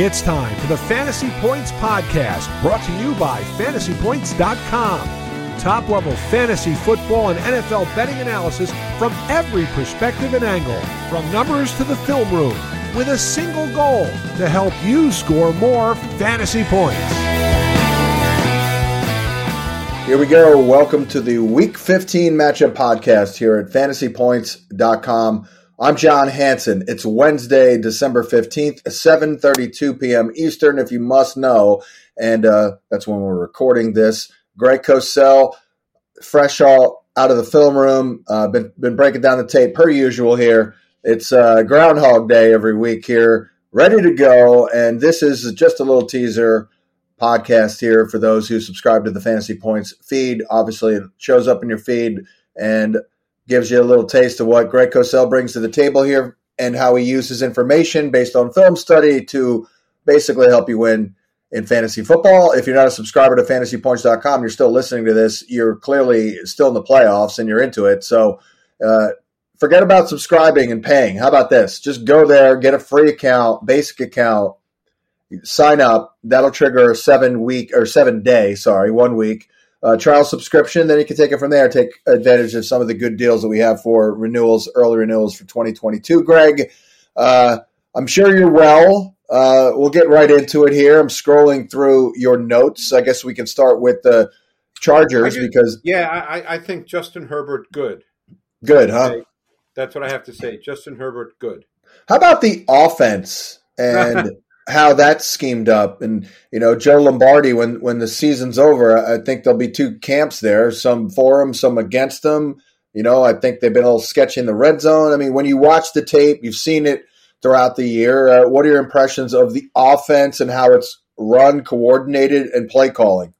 It's time for the Fantasy Points Podcast, brought to you by FantasyPoints.com. Top level fantasy football and NFL betting analysis from every perspective and angle, from numbers to the film room, with a single goal to help you score more fantasy points. Here we go. Welcome to the Week 15 Matchup Podcast here at FantasyPoints.com. I'm John Hansen. It's Wednesday, December 15th, 7:32 p.m. Eastern if you must know, and uh, that's when we're recording this. Greg Cosell fresh all out of the film room, uh, been been breaking down the tape per usual here. It's uh, Groundhog Day every week here, ready to go, and this is just a little teaser podcast here for those who subscribe to the Fantasy Points feed. Obviously, it shows up in your feed and gives you a little taste of what Greg Cosell brings to the table here and how he uses information based on film study to basically help you win in fantasy football. If you're not a subscriber to fantasypoints.com, you're still listening to this, you're clearly still in the playoffs and you're into it. So uh, forget about subscribing and paying. How about this? Just go there, get a free account, basic account, sign up. That'll trigger a seven week or seven day, sorry, one week uh, trial subscription. Then you can take it from there. Take advantage of some of the good deals that we have for renewals, early renewals for 2022. Greg, uh, I'm sure you're well. Uh, we'll get right into it here. I'm scrolling through your notes. I guess we can start with the Chargers just, because yeah, I, I, think Justin Herbert good. Good, huh? That's what I have to say. Justin Herbert good. How about the offense and how that's schemed up. And you know, Joe Lombardi, when when the season's over, I think there'll be two camps there: some for him, some against him. You know, I think they've been a little sketchy in the red zone. I mean, when you watch the tape, you've seen it throughout the year. Uh, what are your impressions of the offense and how it's run, coordinated, and play calling?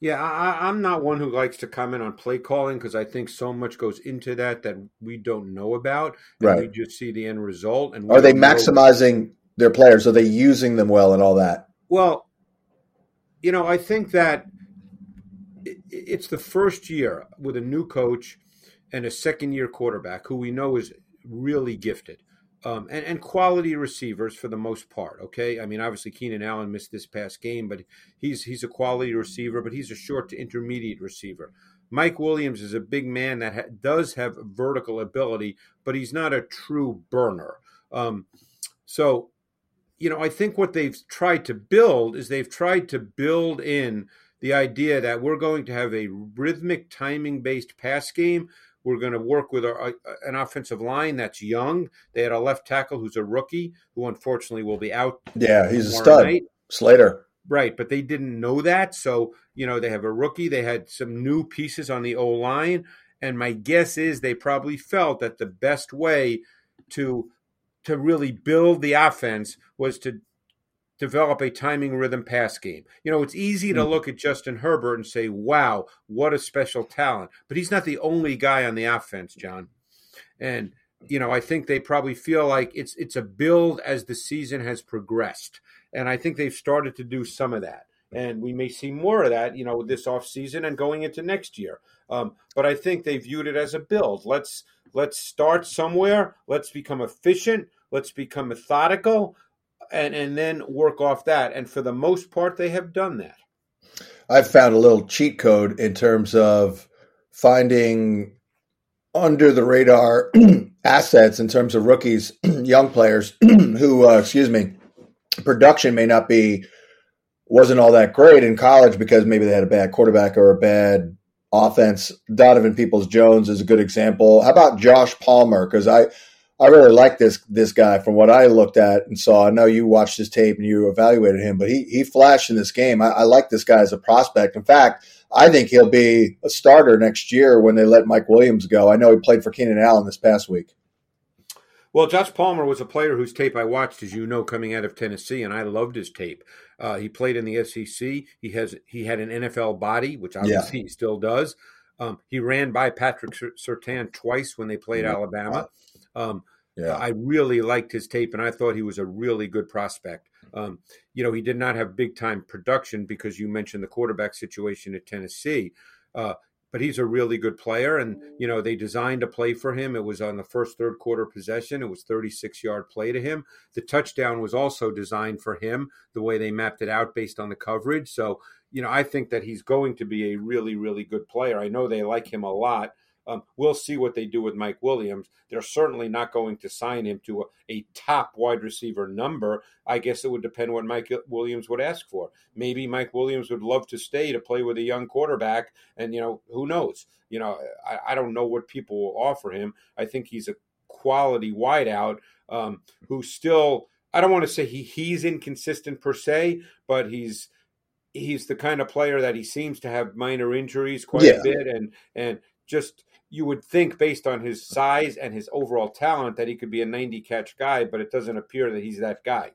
Yeah, I, am not one who likes to comment on play calling because I think so much goes into that that we don't know about. right. We just see the end result. And are they maximizing their players? Are they using them well and all that? Well, you know, I think that it's the first year with a new coach and a second year quarterback who we know is really gifted. Um, and, and, quality receivers for the most part. Okay, I mean, obviously Keenan Allen missed this past game, but he's he's a quality receiver, but he's a short to intermediate receiver. Mike Williams is a big man that ha- does have vertical ability, but he's not a true burner. Um, so you know, I think what they've tried to build is they've tried to build in the idea that we're going to have a rhythmic timing based pass game. We're going to work with our, uh, an offensive line that's young. They had a left tackle who's a rookie who unfortunately will be out. Yeah, he's a stud. Night. Slater. Right, but they didn't know that. So, you know, they have a rookie. They had some new pieces on the O line. And my guess is they probably felt that the best way to to really build the offense was to develop a timing rhythm pass game. You know, it's easy to mm-hmm. look at Justin Herbert and say, wow, what a special talent. But he's not the only guy on the offense, John. And you know, I think they probably feel like it's it's a build as the season has progressed. And I think they've started to do some of that. And we may see more of that, you know, this off season and going into next year. Um, but I think they viewed it as a build. Let's let's start somewhere. Let's become efficient. Let's become methodical, and and then work off that. And for the most part, they have done that. I've found a little cheat code in terms of finding under the radar assets in terms of rookies, young players who, uh, excuse me, production may not be wasn't all that great in college because maybe they had a bad quarterback or a bad offense. Donovan Peoples Jones is a good example. How about Josh Palmer? Because I I really like this this guy from what I looked at and saw. I know you watched his tape and you evaluated him, but he he flashed in this game. I, I like this guy as a prospect. In fact, I think he'll be a starter next year when they let Mike Williams go. I know he played for Keenan Allen this past week. Well, Josh Palmer was a player whose tape I watched, as you know, coming out of Tennessee, and I loved his tape. Uh, he played in the SEC. He has he had an NFL body, which obviously yeah. he still does. Um, he ran by Patrick Surtain twice when they played mm-hmm. Alabama. Um, yeah. I really liked his tape, and I thought he was a really good prospect. Um, you know, he did not have big time production because you mentioned the quarterback situation at Tennessee. Uh, but he's a really good player. And, you know, they designed a play for him. It was on the first third quarter possession. It was 36 yard play to him. The touchdown was also designed for him, the way they mapped it out based on the coverage. So, you know, I think that he's going to be a really, really good player. I know they like him a lot. Um, we'll see what they do with Mike Williams. They're certainly not going to sign him to a, a, top wide receiver number. I guess it would depend what Mike Williams would ask for. Maybe Mike Williams would love to stay to play with a young quarterback, and you know who knows. You know, I, I don't know what people will offer him. I think he's a quality wideout um, who still. I don't want to say he he's inconsistent per se, but he's he's the kind of player that he seems to have minor injuries quite yeah. a bit and and just you would think based on his size and his overall talent that he could be a 90 catch guy, but it doesn't appear that he's that guy.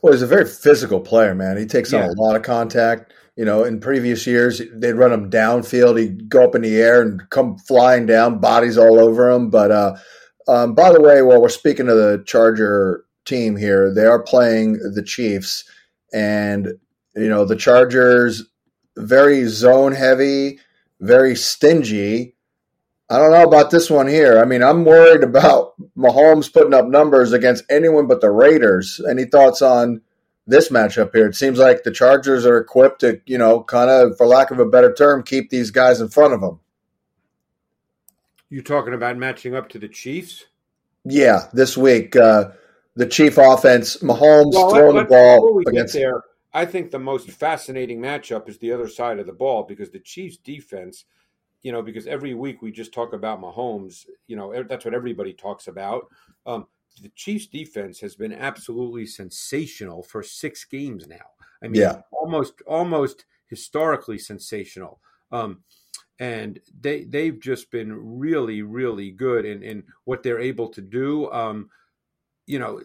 Well, he's a very physical player, man. He takes yeah. on a lot of contact. You know, in previous years, they'd run him downfield. He'd go up in the air and come flying down, bodies all over him. But uh, um, by the way, while we're speaking of the Charger team here, they are playing the Chiefs, and you know the Chargers very zone heavy, very stingy I don't know about this one here. I mean, I'm worried about Mahomes putting up numbers against anyone but the Raiders. Any thoughts on this matchup here? It seems like the Chargers are equipped to, you know, kind of, for lack of a better term, keep these guys in front of them. You talking about matching up to the Chiefs? Yeah, this week, uh, the Chief offense, Mahomes well, throwing the ball against there. I think the most fascinating matchup is the other side of the ball because the Chiefs' defense – you know, because every week we just talk about Mahomes. You know, that's what everybody talks about. Um, the Chiefs' defense has been absolutely sensational for six games now. I mean, yeah. almost almost historically sensational. Um, and they they've just been really really good in, in what they're able to do. Um, you know,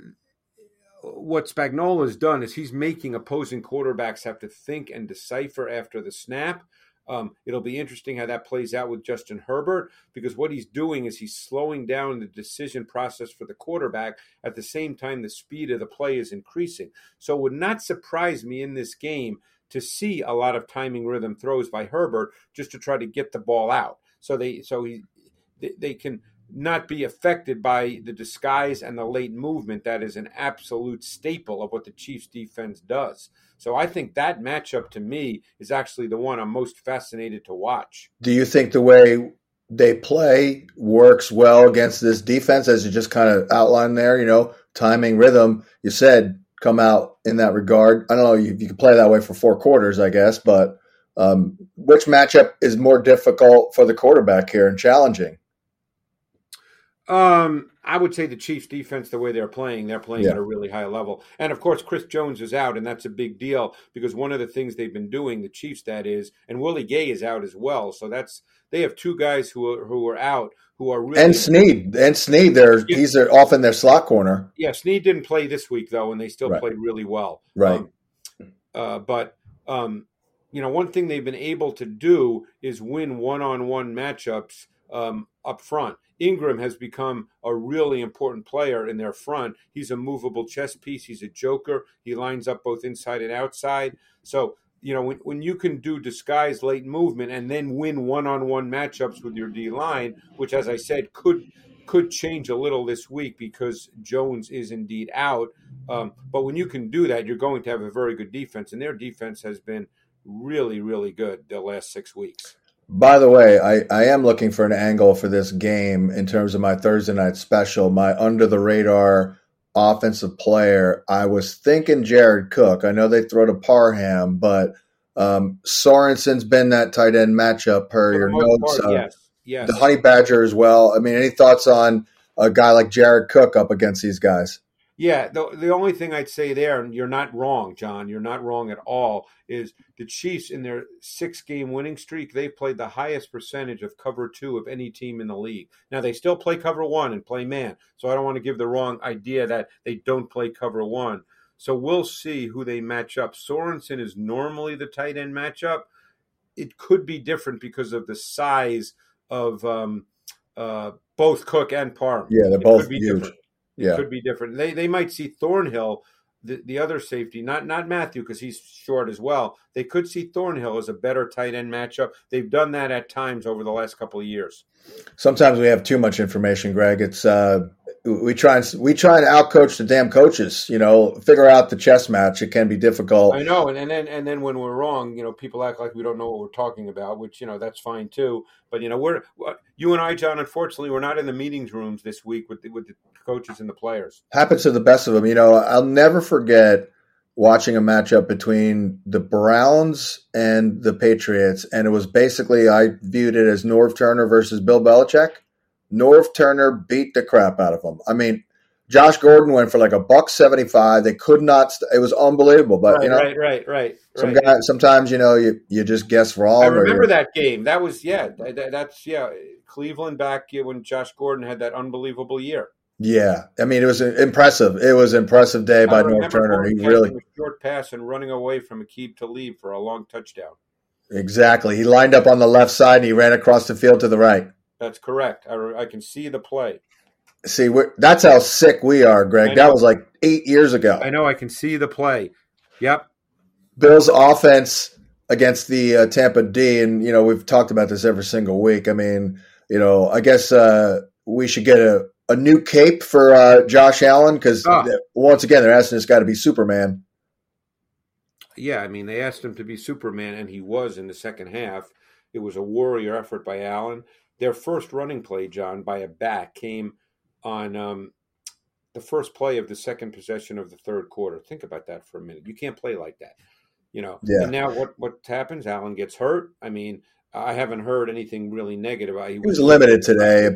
what Spagnuolo has done is he's making opposing quarterbacks have to think and decipher after the snap. Um, it'll be interesting how that plays out with Justin Herbert because what he's doing is he's slowing down the decision process for the quarterback at the same time the speed of the play is increasing. So it would not surprise me in this game to see a lot of timing rhythm throws by Herbert just to try to get the ball out. So they so he they, they can not be affected by the disguise and the late movement that is an absolute staple of what the Chiefs defense does. So I think that matchup to me is actually the one I'm most fascinated to watch. Do you think the way they play works well against this defense, as you just kind of outlined there? You know, timing, rhythm. You said come out in that regard. I don't know. if you can play that way for four quarters, I guess. But um, which matchup is more difficult for the quarterback here and challenging? Um, I would say the Chiefs' defense, the way they're playing, they're playing yeah. at a really high level. And of course, Chris Jones is out, and that's a big deal because one of the things they've been doing, the Chiefs, that is, and Willie Gay is out as well. So that's they have two guys who are who are out who are really and Sneed and Sneed. They're yeah. he's often their slot corner. Yeah, Sneed didn't play this week though, and they still right. played really well. Right. Um, uh, but um, you know, one thing they've been able to do is win one-on-one matchups um, up front. Ingram has become a really important player in their front. He's a movable chess piece. He's a joker. He lines up both inside and outside. So, you know, when, when you can do disguise late movement and then win one on one matchups with your D line, which, as I said, could could change a little this week because Jones is indeed out. Um, but when you can do that, you're going to have a very good defense, and their defense has been really, really good the last six weeks. By the way, I, I am looking for an angle for this game in terms of my Thursday night special, my under the radar offensive player. I was thinking Jared Cook. I know they throw to Parham, but um, Sorensen's been that tight end matchup per your notes. Part, uh, yes, yes. The Honey Badger as well. I mean, any thoughts on a guy like Jared Cook up against these guys? Yeah, the the only thing I'd say there, and you're not wrong, John, you're not wrong at all, is the Chiefs in their six game winning streak, they've played the highest percentage of cover two of any team in the league. Now they still play cover one and play man, so I don't want to give the wrong idea that they don't play cover one. So we'll see who they match up. Sorensen is normally the tight end matchup. It could be different because of the size of um, uh, both Cook and Parham. Yeah, they're it both huge. Different. Yeah. It could be different. They they might see Thornhill the, the other safety, not not Mathieu because he's short as well. They could see Thornhill as a better tight end matchup. They've done that at times over the last couple of years. Sometimes we have too much information, Greg. It's uh, we try and we try and outcoach the damn coaches. You know, figure out the chess match. It can be difficult. I know, and, and then and then when we're wrong, you know, people act like we don't know what we're talking about, which you know that's fine too. But you know, we're you and I, John. Unfortunately, we're not in the meetings rooms this week with the, with the coaches and the players. Happens to the best of them. You know, I'll never forget watching a matchup between the Browns and the Patriots, and it was basically I viewed it as Norv Turner versus Bill Belichick. Norv Turner beat the crap out of him. I mean, Josh Gordon went for like a buck seventy five. They could not. St- it was unbelievable. But right, you know, right, right, right. some right. guys sometimes you know you you just guess wrong. I remember that game. That was yeah. That, that's yeah. Cleveland back when Josh Gordon had that unbelievable year. Yeah, I mean it was impressive. It was an impressive day by I remember Turner. He really short pass and running away from Aqib Talib for a long touchdown. exactly. He lined up on the left side and he ran across the field to the right. That's correct. I, I can see the play. See, we're, that's how sick we are, Greg. That was like eight years ago. I know. I can see the play. Yep. Bills offense against the uh, Tampa D, and you know we've talked about this every single week. I mean, you know, I guess uh, we should get a, a new cape for uh, Josh Allen because Ah. once again they're asking this guy to be Superman. Yeah, I mean, they asked him to be Superman, and he was in the second half. It was a warrior effort by Allen. Their first running play, John, by a back, came on um, the first play of the second possession of the third quarter. Think about that for a minute. You can't play like that, you know. Yeah. And now what what happens? Allen gets hurt. I mean, I haven't heard anything really negative. He He was limited today.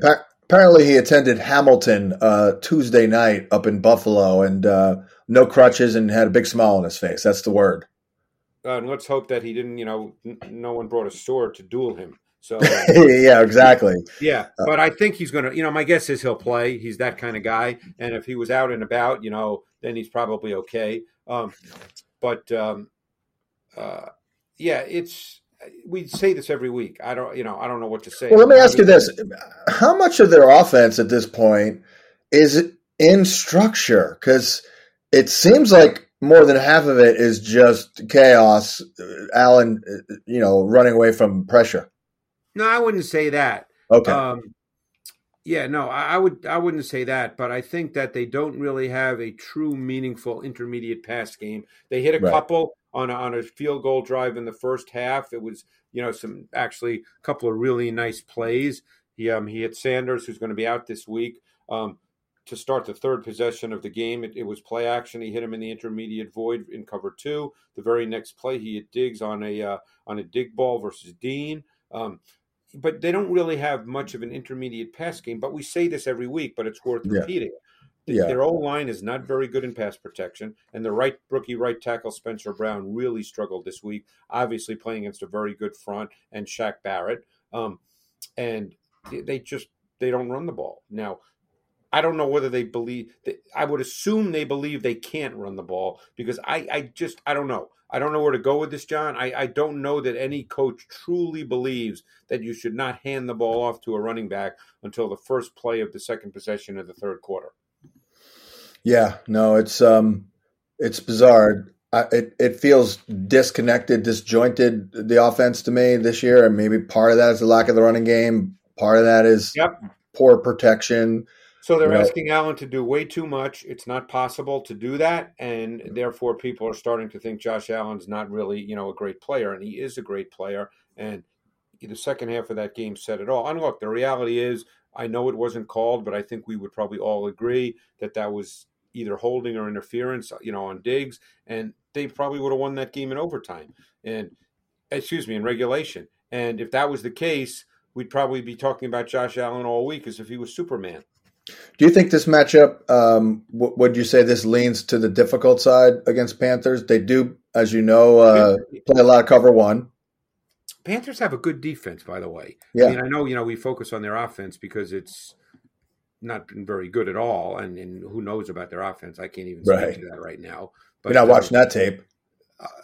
Apparently, he attended Hamilton uh, Tuesday night up in Buffalo, and uh, no crutches, and had a big smile on his face. That's the word. Uh, and let's hope that he didn't. You know, n- no one brought a sword to duel him. So. yeah, exactly. Yeah, but I think he's going to. You know, my guess is he'll play. He's that kind of guy, and if he was out and about, you know, then he's probably okay. Um, but um, uh, yeah, it's we say this every week. I don't, you know, I don't know what to say. Well, let me ask you this: How much of their offense at this point is in structure? Because it seems like more than half of it is just chaos. uh, Allen, uh, you know, running away from pressure. No, I wouldn't say that. Okay, Um, yeah, no, I, I would I wouldn't say that, but I think that they don't really have a true meaningful intermediate pass game. They hit a Right. couple on a, on a field goal drive in the first half. It was you know some actually a couple of really nice plays. He um he hit Sanders, who's going to be out this week. Um, to start the third possession of the game, it, it was play action. He hit him in the intermediate void in cover two. The very next play, he hit Diggs on a uh, on a dig ball versus Dean. Um, but they don't really have much of an intermediate pass game. But we say this every week, but it's worth Yeah. repeating. Yeah. Their old line is not very good in pass protection, and the right rookie right tackle Spencer Brown really struggled this week. Obviously, playing against a very good front and Shaq Barrett, um, and they just they don't run the ball now. I don't know whether they believe. That, I would assume they believe they can't run the ball because I, I just I don't know. I don't know where to go with this, John. I, I don't know that any coach truly believes that you should not hand the ball off to a running back until the first play of the second possession of the third quarter. yeah, no, it's um, it's bizarre. I, it it feels disconnected, disjointed. The offense to me this year, and maybe part of that is the lack of the running game. Part of that is Yep. poor protection. So they're Right. asking Allen to do way too much. It's not possible to do that, and mm-hmm. therefore people are starting to think Josh Allen's not really, you know, a great player, and he is a great player. And the second half of that game said it all. And look, the reality is, I know it wasn't called, but I think we would probably all agree that that was either holding or interference, you know, on Diggs, and they probably would have won that game in overtime, and excuse me, in regulation. And if that was the case, we'd probably be talking about Josh Allen all week as if he was Superman. Do you think this matchup? Um, w- would you say this leans to the difficult side against Panthers? They do, as you know, uh, play a lot of cover one. Panthers have a good defense, by the way. Yeah. I mean, I know you know we focus on their offense because it's not been very good at all, and, and who knows about their offense? I can't even speak Right. to that right now. You're not uh, watching that tape.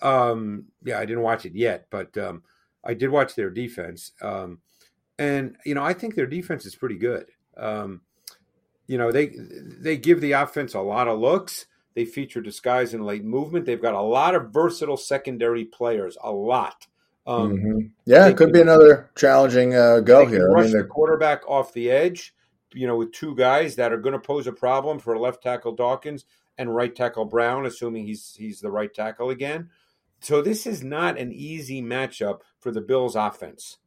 Um, yeah, I didn't watch it yet, but um, I did watch their defense, um, and you know I think their defense is pretty good. Um, you know they they give the offense a lot of looks. They feature disguise and late movement. They've got a lot of versatile secondary players, a lot. Um, mm-hmm. Yeah, it could can, be another challenging uh, go here. Rush I mean, the quarterback off the edge, you know, with two guys that are going to pose a problem for left tackle Dawkins and right tackle Brown, assuming he's he's the right tackle again. So this is not an easy matchup for the Bills' offense.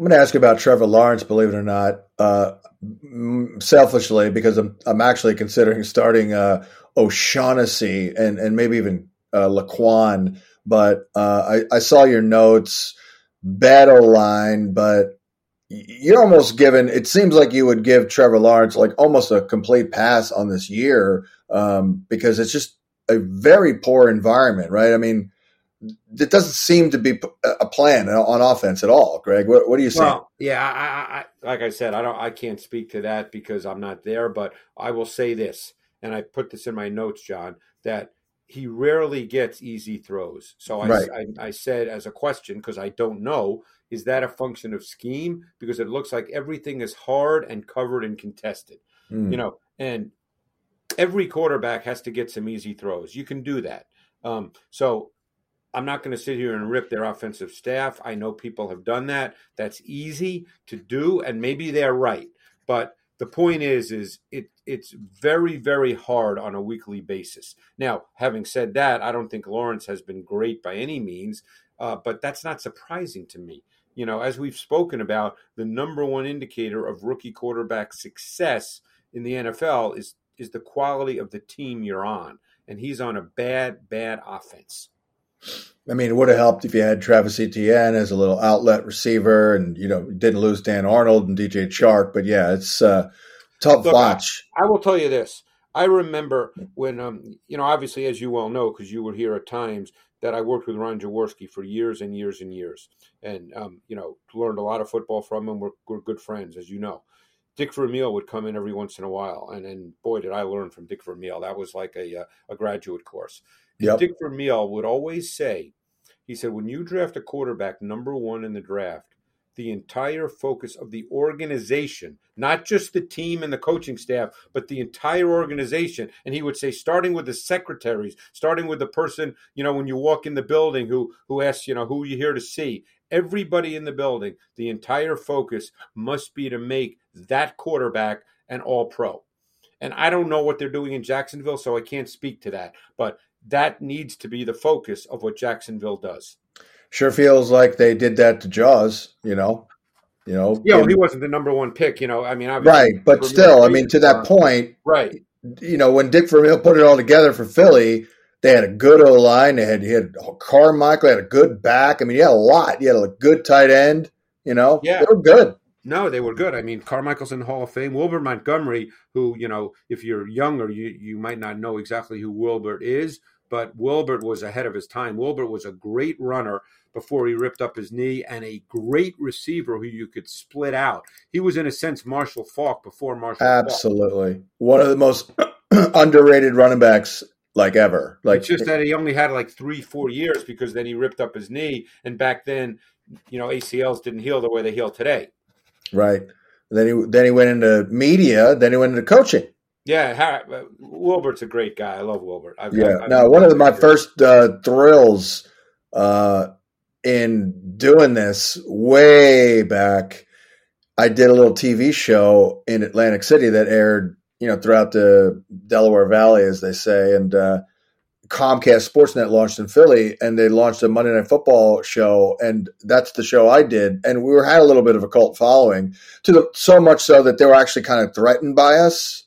I'm going to ask you about Trevor Lawrence, believe it or not, uh, selfishly, because I'm, I'm actually considering starting uh, O'Shaughnessy and, and maybe even uh, Laquon. But uh, I, I saw your notes, battle line, but you're almost given, it seems like you would give Trevor Lawrence like almost a complete pass on this year um, because it's just a very poor environment, right? I mean, it doesn't seem to be a plan on offense at all. Greg, what, what do you say? Well, yeah, I, I, like I said, I don't, I can't speak to that because I'm not there. But I will say this, and I put this in my notes, John, that he rarely gets easy throws. So I, right. I, I said as a question because I don't know, is that a function of scheme? Because it looks like everything is hard and covered and contested. Mm. You know, and every quarterback has to get some easy throws. You can do that. Um, so I'm not going to sit here and rip their offensive staff. I know people have done that. That's easy to do, and maybe they're right. But the point is, is it it's very very hard on a weekly basis. Now, having said that, I don't think Lawrence has been great by any means, uh, but that's not surprising to me. You know, as we've spoken about, the number one indicator of rookie quarterback success in the NFL is is the quality of the team you're on, and he's on a bad bad offense. I mean, it would have helped if you had Travis Etienne as a little outlet receiver, and you know didn't lose Dan Arnold and DJ Chark. But yeah, it's uh, tough Look, watch. I, I, will tell you this: I remember when, um, you know, obviously as you well know, because you were here at times, that I worked with Ron Jaworski for years and years and years, and um, you know learned a lot of football from him. We're, we're good friends, as you know. Dick Vermeil would come in every once in a while, and and boy, did I learn from Dick Vermeil. That was like a uh, a graduate course. Yep. Dick Vermeil would always say, he said, when you draft a quarterback number one in the draft, the entire focus of the organization, not just the team and the coaching staff, but the entire organization. And he would say, starting with the secretaries, starting with the person, you know, when you walk in the building who who asks, you know, who are you here to see? Everybody in the building, the entire focus must be to make that quarterback an all pro. And I don't know what they're doing in Jacksonville, so I can't speak to that. But that needs to be the focus of what Jacksonville does. Sure feels like they did that to Jaws, you know. You know, yeah, well, he wasn't the number one pick, you know. I mean, right, but still, I mean, to that uh, point, right? You know, when Dick Vermeil put it all together for Philly, they had a good O line. They had he had Carmichael, had a good back. I mean, he had a lot. He had a good tight end. You know, yeah, they were good. No, they were good. I mean, Carmichael's in the Hall of Fame. Wilbert Montgomery, who, you know, if you're younger, you, you might not know exactly who Wilbert is, but Wilbert was ahead of his time. Wilbert was a great runner before he ripped up his knee and a great receiver who you could split out. He was, in a sense, Marshall Faulk before Marshall Absolutely. Faulk. One of the most underrated running backs like ever. Like it's just that he only had like three, four years because then he ripped up his knee, and back then, you know, ACLs didn't heal the way they heal today. Right. Then he then he went into media. Then he went into coaching. Yeah, uh, Wilbert's a great guy. I love Wilbert. I've, yeah. I've, now, one of my first uh, thrills uh, in doing this way back, I did a little TV show in Atlantic City that aired, you know, throughout the Delaware Valley, as they say, and uh, Comcast Sportsnet launched in Philly, and they launched a Monday Night Football show, and that's the show I did. And we were had a little bit of a cult following, to the so much so that they were actually kind of threatened by us.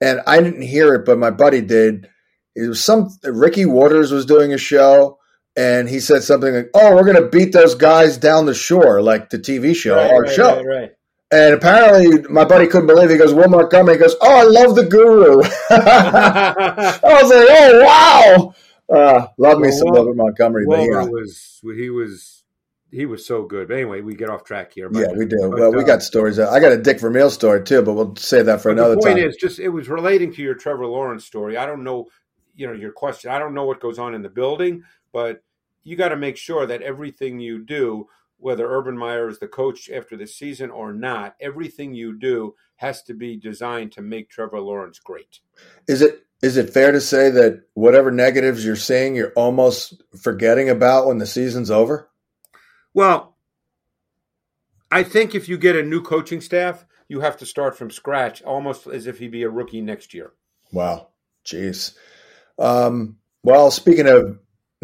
And I didn't hear it, but my buddy did. It was some Ricky Watters was doing a show, and he said something like, "Oh, we're going to beat those guys down the shore, like the TV show, right, our right, show." Right, right. And apparently, my buddy couldn't believe it. He goes, Will Montgomery. He goes, Oh, I love the guru. I was like, Oh, wow. Uh, love me well, some Wilbert Montgomery. Wilbur but yeah. was, he was, he was so good. But anyway, we get off track here. Yeah, we do. But, well, we uh, got stories. I got a Dick Vermeil story too, but we'll save that for another the point time. is just, it was relating to your Trevor Lawrence story. I don't know, you know, your question. I don't know what goes on in the building, but you got to make sure that everything you do whether Urban Meyer is the coach after the season or not, everything you do has to be designed to make Trevor Lawrence great. Is it is it fair to say that whatever negatives you're seeing, you're almost forgetting about when the season's over? Well, I think if you get a new coaching staff, you have to start from scratch, almost as if he'd be a rookie next year. Wow. Jeez. Um, well, speaking of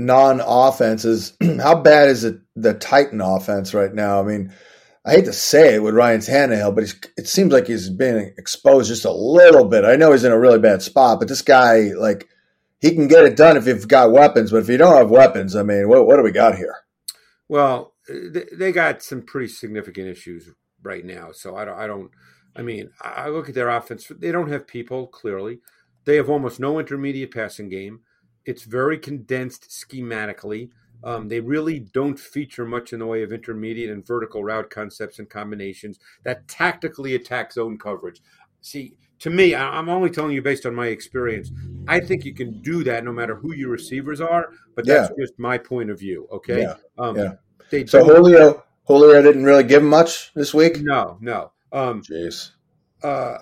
non offenses, how bad is it the Titan offense right now? I mean, I hate to say it with Ryan Tannehill, but it seems like he's been exposed just a little bit. I know he's in a really bad spot, but this guy, like, he can get it done if you've got weapons. But if you don't have weapons, I mean, what, what do we got here? Well, they got some pretty significant issues right now. So I don't, I don't, I mean, I look at their offense. They don't have people, clearly. They have almost no intermediate passing game. It's very condensed schematically. Um, they really don't feature much in the way of intermediate and vertical route concepts and combinations that tactically attack zone coverage. See, to me, I'm only telling you based on my experience. I think you can do that no matter who your receivers are, but that's yeah. just my point of view. Okay. Yeah. Um, yeah. so Julio, Julio didn't really give much this week. No, no. Um, Jeez. Uh,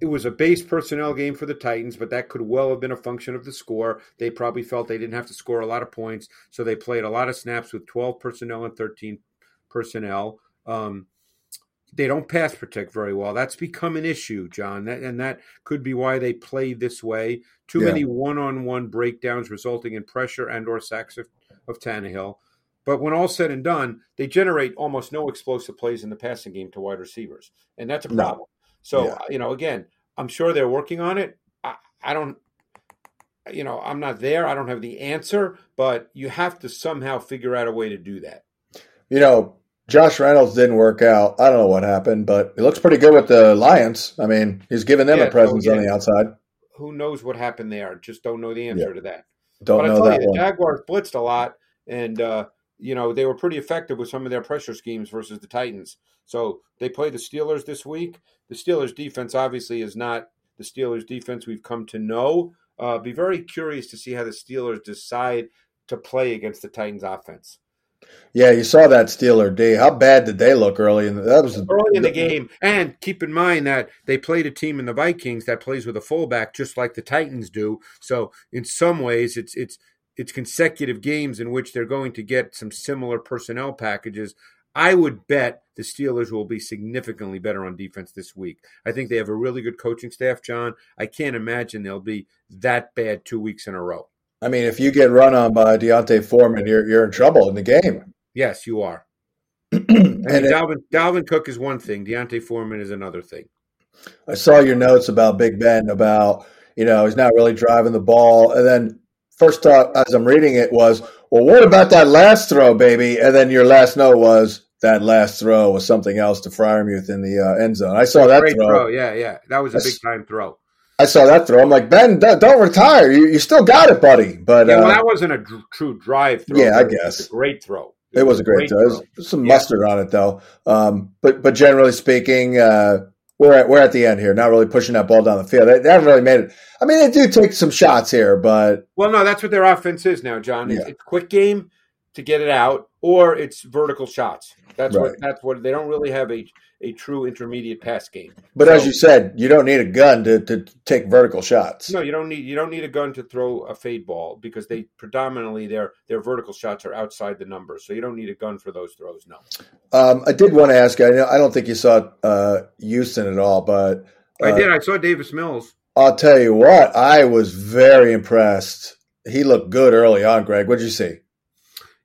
it was a base personnel game for the Titans, but that could well have been a function of the score. They probably felt they didn't have to score a lot of points, so they played a lot of snaps with 12 personnel and 13 personnel. Um, they don't pass protect very well. That's become an issue, John, that, and that could be why they play this way. Too yeah. many one-on-one breakdowns resulting in pressure and/or sacks of, of Tannehill. But when all said and done, they generate almost no explosive plays in the passing game to wide receivers, and that's a problem. No. So yeah. you know, again, I'm sure they're working on it. I, I don't, you know, I'm not there. I don't have the answer, but you have to somehow figure out a way to do that. You know, Josh Reynolds didn't work out. I don't know what happened, but he looks pretty good with the Lions. I mean, he's giving them yeah, a presence yeah. on the outside. Who knows what happened there? Just don't know the answer yeah. to that. Don't but know that you. The Jaguars blitzed a lot, and uh, you know they were pretty effective with some of their pressure schemes versus the Titans. So they play the Steelers this week. The Steelers defense obviously is not the Steelers defense we've come to know. Uh, be very curious to see how the Steelers decide to play against the Titans offense. Yeah, you saw that Steeler D. How bad did they look early in the, that was early in the game? And keep in mind that they played a team in the Vikings that plays with a fullback just like the Titans do. So in some ways, it's it's it's consecutive games in which they're going to get some similar personnel packages. I would bet the Steelers will be significantly better on defense this week. I think they have a really good coaching staff, John. I can't imagine they'll be that bad two weeks in a row. I mean, if you get run on by D'Onta Foreman, you're you're in trouble in the game. Yes, you are. and Dalvin, Dalvin Cook is one thing. D'Onta Foreman is another thing. I saw your notes about Big Ben about you know he's not really driving the ball, and then first thought as I'm reading it was, well, what about that last throw, baby? And then your last note was that last throw was something else to Freiermuth in the uh, end zone. I saw that throw. throw. Yeah, yeah, that was a big time throw. I saw that throw. I'm like, Ben, don't retire. You, you still got it, buddy. But yeah, well, uh, that wasn't a true drive throw. Yeah, I guess. great throw. It, it was, was, a great, throw. throw. There's some yeah. mustard on it though. Um, but but generally speaking, uh, we're at we're at the end here. Not really pushing that ball down the field. They, they, haven't really made it. I mean, they do take some shots here, but well, no, that's what their offense is now, John. It's, yeah. it's quick game to get it out, or it's vertical shots. That's right. what that's what they don't really have a a true intermediate pass game. But so, as you said, you don't need a gun to, to take vertical shots. No, you don't need you don't need a gun to throw a fade ball because they predominantly their their vertical shots are outside the numbers. So you don't need a gun for those throws. No. Um, I did want to ask. I know I don't think you saw uh, Houston at all, but uh, I did. I saw Davis Mills. I'll tell you what, I was very impressed. He looked good early on. Greg, what did you see?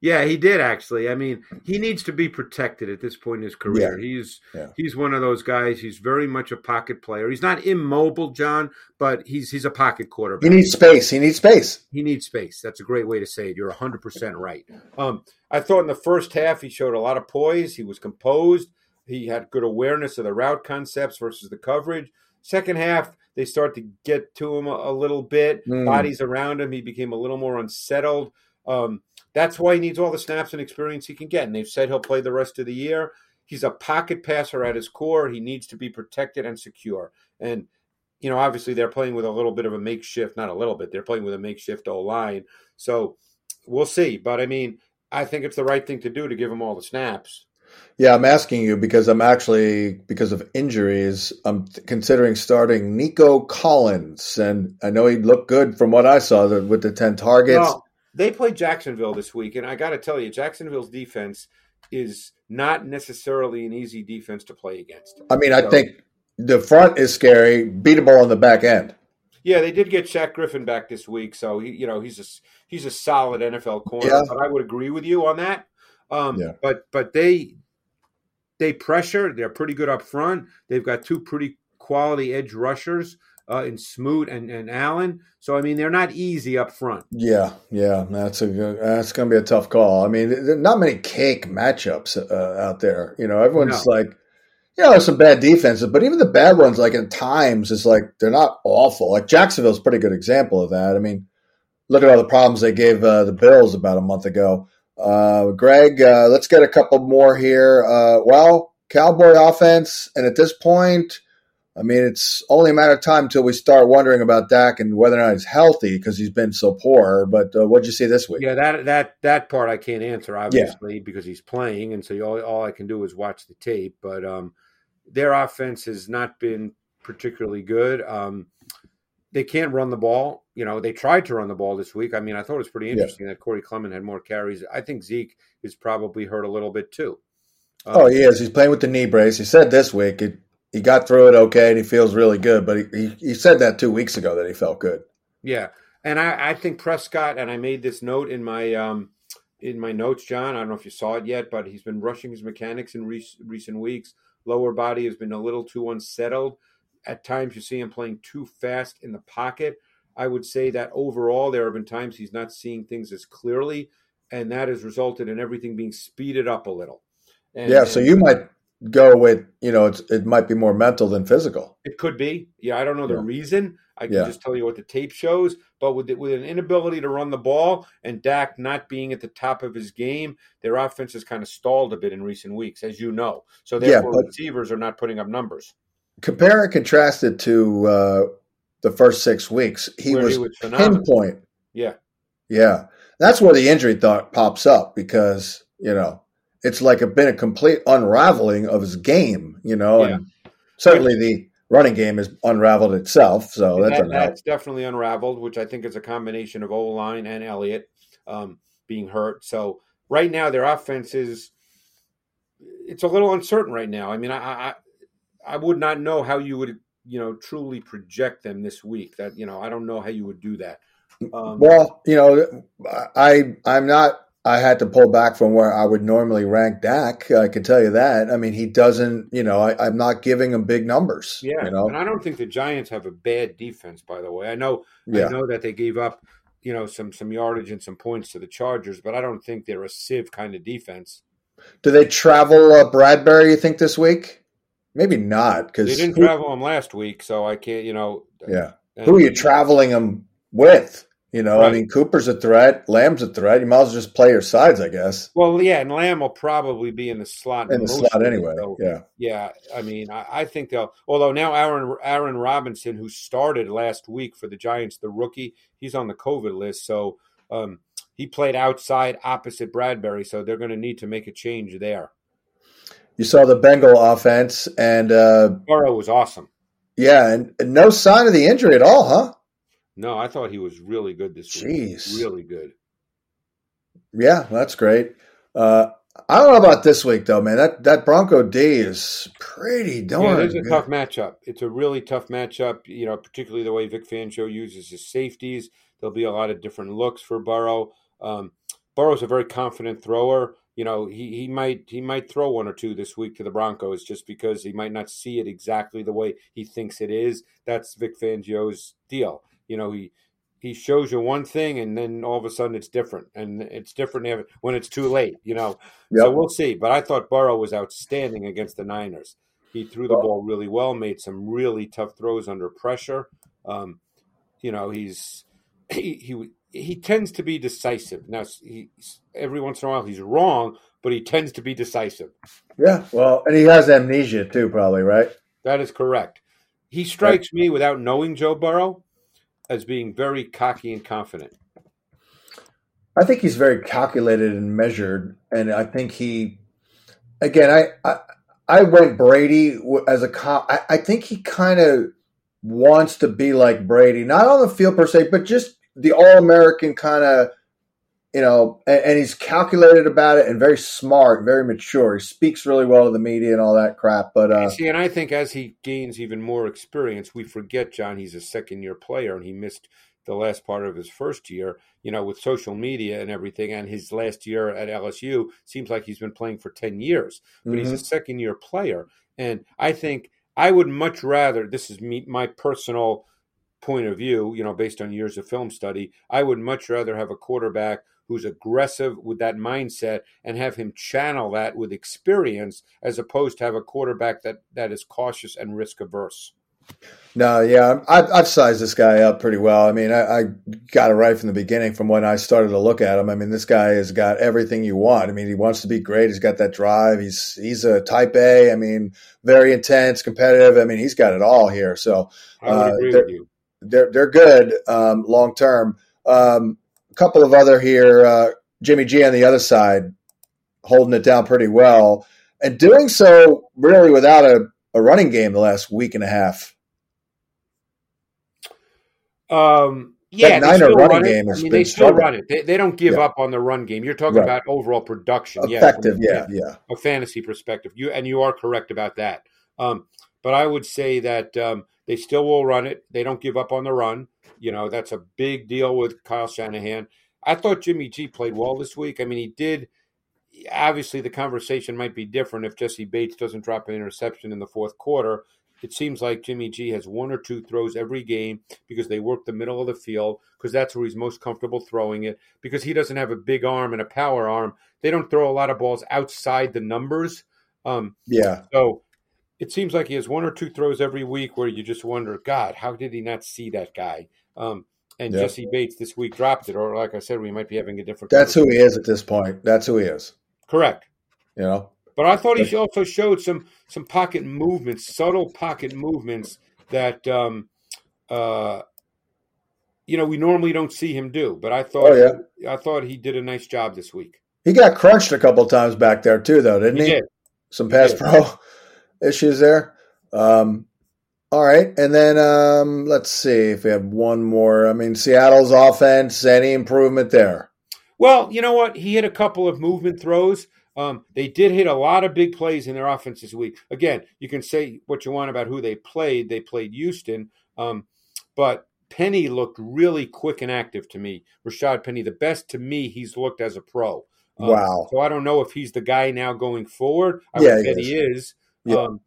Yeah, he did actually. I mean, he needs to be protected at this point in his career. Yeah. He's yeah. he's one of those guys. He's very much a pocket player. He's not immobile, John, but he's he's a pocket quarterback. He needs space. He needs space. He needs space. That's a great way to say it. You're 100% right. Um, I thought in the first half he showed a lot of poise. He was composed. He had good awareness of the route concepts versus the coverage. Second half, they start to get to him a, a little bit. Mm. Bodies around him, he became a little more unsettled. Um, that's why he needs all the snaps and experience he can get. And they've said he'll play the rest of the year. He's a pocket passer at his core. He needs to be protected and secure. And, you know, obviously they're playing with a little bit of a makeshift, not a little bit, they're playing with a makeshift O line. So we'll see. But I mean, I think it's the right thing to do to give him all the snaps. Yeah, I'm asking you because I'm actually because of injuries. I'm considering starting Nico Collins, and I know he looked good from what I saw with the ten targets. No, they play Jacksonville this week, and I got to tell you, Jacksonville's defense is not necessarily an easy defense to play against. I mean, so, I think the front is scary, beatable on the back end. Yeah, they did get Shaq Griffin back this week, so he, you know, he's a he's a solid NFL corner. Yeah. But I would agree with you on that. Um, yeah. But but they they pressure. They're pretty good up front. They've got two pretty quality edge rushers uh, in Smoot and, and Allen. So I mean, they're not easy up front. Yeah, yeah, that's a that's going to be a tough call. I mean, there not many cake matchups uh, out there. You know, everyone's no. like, you know, there's some bad defenses, but even the bad ones, like at times, it's like they're not awful. Like Jacksonville's a pretty good example of that. I mean, look at all the problems they gave uh, the Bills about a month ago. Uh, Greg, uh, let's get a couple more here. Uh, well, Cowboy offense, and at this point, I mean, it's only a matter of time until we start wondering about Dak and whether or not he's healthy because he's been so poor. But uh, what'd you see this week? Yeah, that that that part I can't answer obviously yeah. because he's playing, and so all, all I can do is watch the tape. But um, their offense has not been particularly good. Um, they can't run the ball. You know, they tried to run the ball this week. I mean, I thought it was pretty interesting yeah. that Corey Clement had more carries. I think Zeke is probably hurt a little bit too. Um, oh, he is. He's playing with the knee brace. He said this week it, he got through it okay and he feels really good. But he, he, he said that two weeks ago that he felt good. Yeah, and I, I think Prescott and I made this note in my um, in my notes, John. I don't know if you saw it yet, but he's been rushing his mechanics in re- recent weeks. Lower body has been a little too unsettled at times you see him playing too fast in the pocket. I would say that overall, there have been times he's not seeing things as clearly, and that has resulted in everything being speeded up a little. And, yeah, so you might go with you know it might be more mental than physical. It could be. Yeah, I don't know the yeah. reason. I can yeah. just tell you what the tape shows. But with with an inability to run the ball and Dak not being at the top of his game, their offense has kind of stalled a bit in recent weeks, as you know. So therefore, yeah, receivers are not putting up numbers compare and contrast it to uh, the first six weeks. He was, he was pinpoint. Yeah, yeah. That's where the injury thought pops up because you know it's like a, been a complete unraveling of his game. You know, yeah. and certainly the running game has unraveled itself. So that's that, that's definitely unraveled, which I think is a combination of O line and Elliott um, being hurt. So right now their offense is it's a little uncertain right now. I mean, I, I would not know how you would, you know, truly project them this week. That you know, I don't know how you would do that. Um, well, you know, I I'm not. I had to pull back from where I would normally rank Dak. I can tell you that. I mean, he doesn't. You know, I, am not giving him big numbers. Yeah, you know? and I don't think the Giants have a bad defense. By the way, I know. Yeah. I know that they gave up, you know, some some yardage and some points to the Chargers, but I don't think they're a sieve kind of defense. Do they travel uh, Bradberry? You think this week? Maybe not because they didn't who, travel him last week, so I can't. You know. Yeah. Who are you traveling him with? You know, right. I mean, Cooper's a threat. Lamb's a threat. You might as well just play your sides, I guess. Well, yeah, and Lamb will probably be in the slot in the slot anyway. So, yeah, yeah. I mean, I, I, think they'll. Although now Aaron Aaron Robinson, who started last week for the Giants, the rookie, he's on the COVID list, so um, he played outside opposite Bradberry. So they're going to need to make a change there. You saw the Bengal offense, and uh, Burrow was awesome. Yeah, and, and, no sign of the injury at all, huh? No, I thought he was really good this Jeez. week. Really good. Yeah, that's great. Uh, I don't know about this week though, man. That that Bronco D is pretty darn. Yeah, it's a good. tough matchup. It's a really tough matchup. You know, particularly the way Vic Fangio uses his safeties. There'll be a lot of different looks for Burrow. Um, Burrow's a very confident thrower you know he, he might he might throw one or two this week to the Broncos just because he might not see it exactly the way he thinks it is. That's Vic Fangio's deal. You know he he shows you one thing and then all of a sudden it's different and it's different when it's too late. You know, yep. so we'll see. But I thought Burrow was outstanding against the Niners. He threw the ball really well, made some really tough throws under pressure. Um, you know, he's he, he he tends to be decisive. Now, he, every once in a while he's wrong, but he tends to be decisive. Yeah, well, and he has amnesia too, probably, right? That is correct. He strikes right. me without knowing Joe Burrow as being very cocky and confident. I think he's very calculated and measured, and I think he again, I, I, I went Brady as a comp. I, I think he kind of wants to be like Brady, not on the field per se, but just the All American kind of, you know, and, and, he's calculated about it and very smart, very mature. He speaks really well to the media and all that crap. But uh, see, and I think as he gains even more experience, we forget John. He's a second year player and he missed the last part of his first year, you know, with social media and everything. And his last year at LSU seems like he's been playing for 10 years, but mm-hmm. he's a mm-hmm. second year player. And I think I would much rather, this is me, my personal point of view, you know, based on years of film study, I would much rather have a quarterback who's aggressive with that mindset and have him channel that with experience as opposed to have a quarterback that, that is cautious and risk averse. No, yeah, I've, I've, sized this guy up pretty well. I mean, I, I, got it right from the beginning from when I started to look at him. I mean, this guy has got everything you want. I mean, he wants to be great. He's got that drive. He's he's a type A. I mean, very intense, competitive. I mean, he's got it all here. So uh, they're, they're, they're good um, long term. Um, a couple of other here. Uh, Jimmy G on the other side, holding it down pretty well, and doing so really without a, a running game the last week and a half. Um, yeah, that Niner running run game I mean, they still run it. They, they don't give yeah. up on the run game. You're talking right. about overall production, effective, yeah, yeah, yeah, a fantasy perspective. You and you are correct about that. Um, but I would say that um, they still will run it. They don't give up on the run. You know, that's a big deal with Kyle Shanahan. I thought Jimmy G played well this week. I mean, he did. Obviously, the conversation might be different if Jessie Bates doesn't drop an interception in the fourth quarter it seems like Jimmy G has one or two throws every game because they work the middle of the field because that's where he's most comfortable throwing it because he doesn't have a big arm and a power arm. They don't throw a lot of balls outside the numbers. Um, yeah. So it seems like he has one or two throws every week where you just wonder, God, how did he not see that guy? Um, and yep. Jessie Bates this week dropped it, or like I said, we might be having a different. That's who he is at this point. That's who he is. Correct. You know, but I thought he also showed some some pocket movements, subtle pocket movements that um, uh, you know we normally don't see him do. But I thought, oh, yeah. I thought he did a nice job this week. He got crunched a couple times back there too, though, didn't he? he? Did. Some pass pro issues there. Um, all right, and then um, let's see if we have one more. I mean, Seattle's offense. Any improvement there? Well, you know what? He hit a couple of movement throws. Um, they did hit a lot of big plays in their offense this week. Again, you can say what you want about who they played. They played Houston, um, but Penny looked really quick and active to me. Rashad Penny, the best to me he's looked as a pro. Um, wow. So I don't know if he's the guy now going forward. I yeah, bet he is. He is. Um,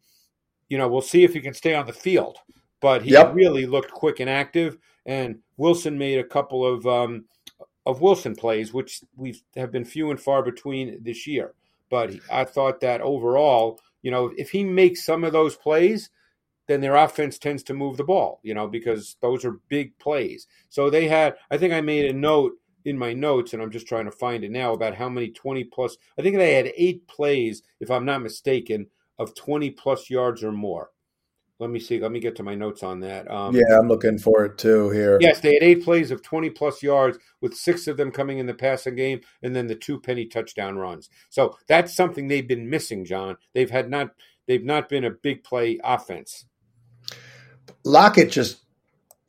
you know, we'll see if he can stay on the field. But he yep. really looked quick and active. And Wilson made a couple of um, of Wilson plays, which we have been few and far between this year. But I thought that overall, you know, if he makes some of those plays, then their offense tends to move the ball, you know, because those are big plays. So they had, I think I made a note in my notes, and I'm just trying to find it now about how many 20 plus, I think they had eight plays, if I'm not mistaken, of 20 plus yards or more. Let me see. Let me get to my notes on that. Um, yeah, I'm looking for it too here. Yes, they had eight plays of 20 plus yards, with six of them coming in the passing game, and then the two penny touchdown runs. So that's something they've been missing, John. They've had not they've not been a big play offense. Lockett just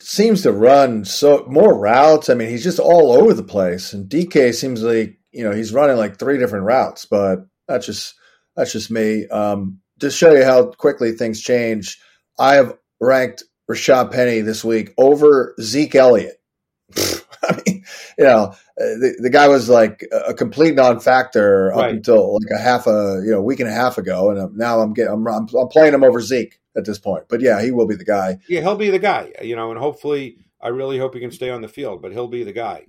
seems to run so more routes. I mean, he's just all over the place, and DK seems like you know he's running like three different routes. But that's just that's just me. Um, to show you how quickly things change I have ranked Rashad Penny this week over Zeke Elliott. I mean, you know, uh, the, the guy was like a complete non-factor up until like a half a you know week and a half ago, and now I'm getting I'm, I'm, I'm playing him over Zeke at this point. But yeah, he will be the guy. Yeah, he'll be the guy. You know, and hopefully, I really hope he can stay on the field, but he'll be the guy.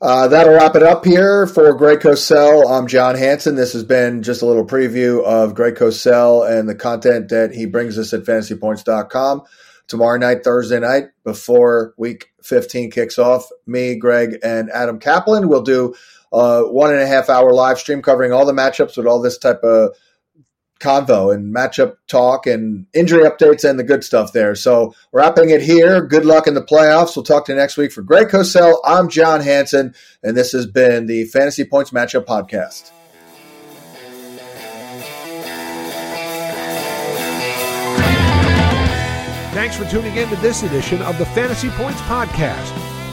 Uh, that'll wrap it up here for Greg Cosell. I'm John Hansen. This has been just a little preview of Greg Cosell and the content that he brings us at fantasypoints.com. Tomorrow night, Thursday night, before week 15 kicks off, me, Greg, and Adam Caplan will do a one and a half hour live stream covering all the matchups with all this type of convo and matchup talk and injury updates and the good stuff there. So wrapping it here. Good luck in the playoffs. We'll talk to you next week. For Greg Cosell, I'm John Hansen, and this has been the Fantasy Points Matchup Podcast. Thanks for tuning in to this edition of the Fantasy Points Podcast.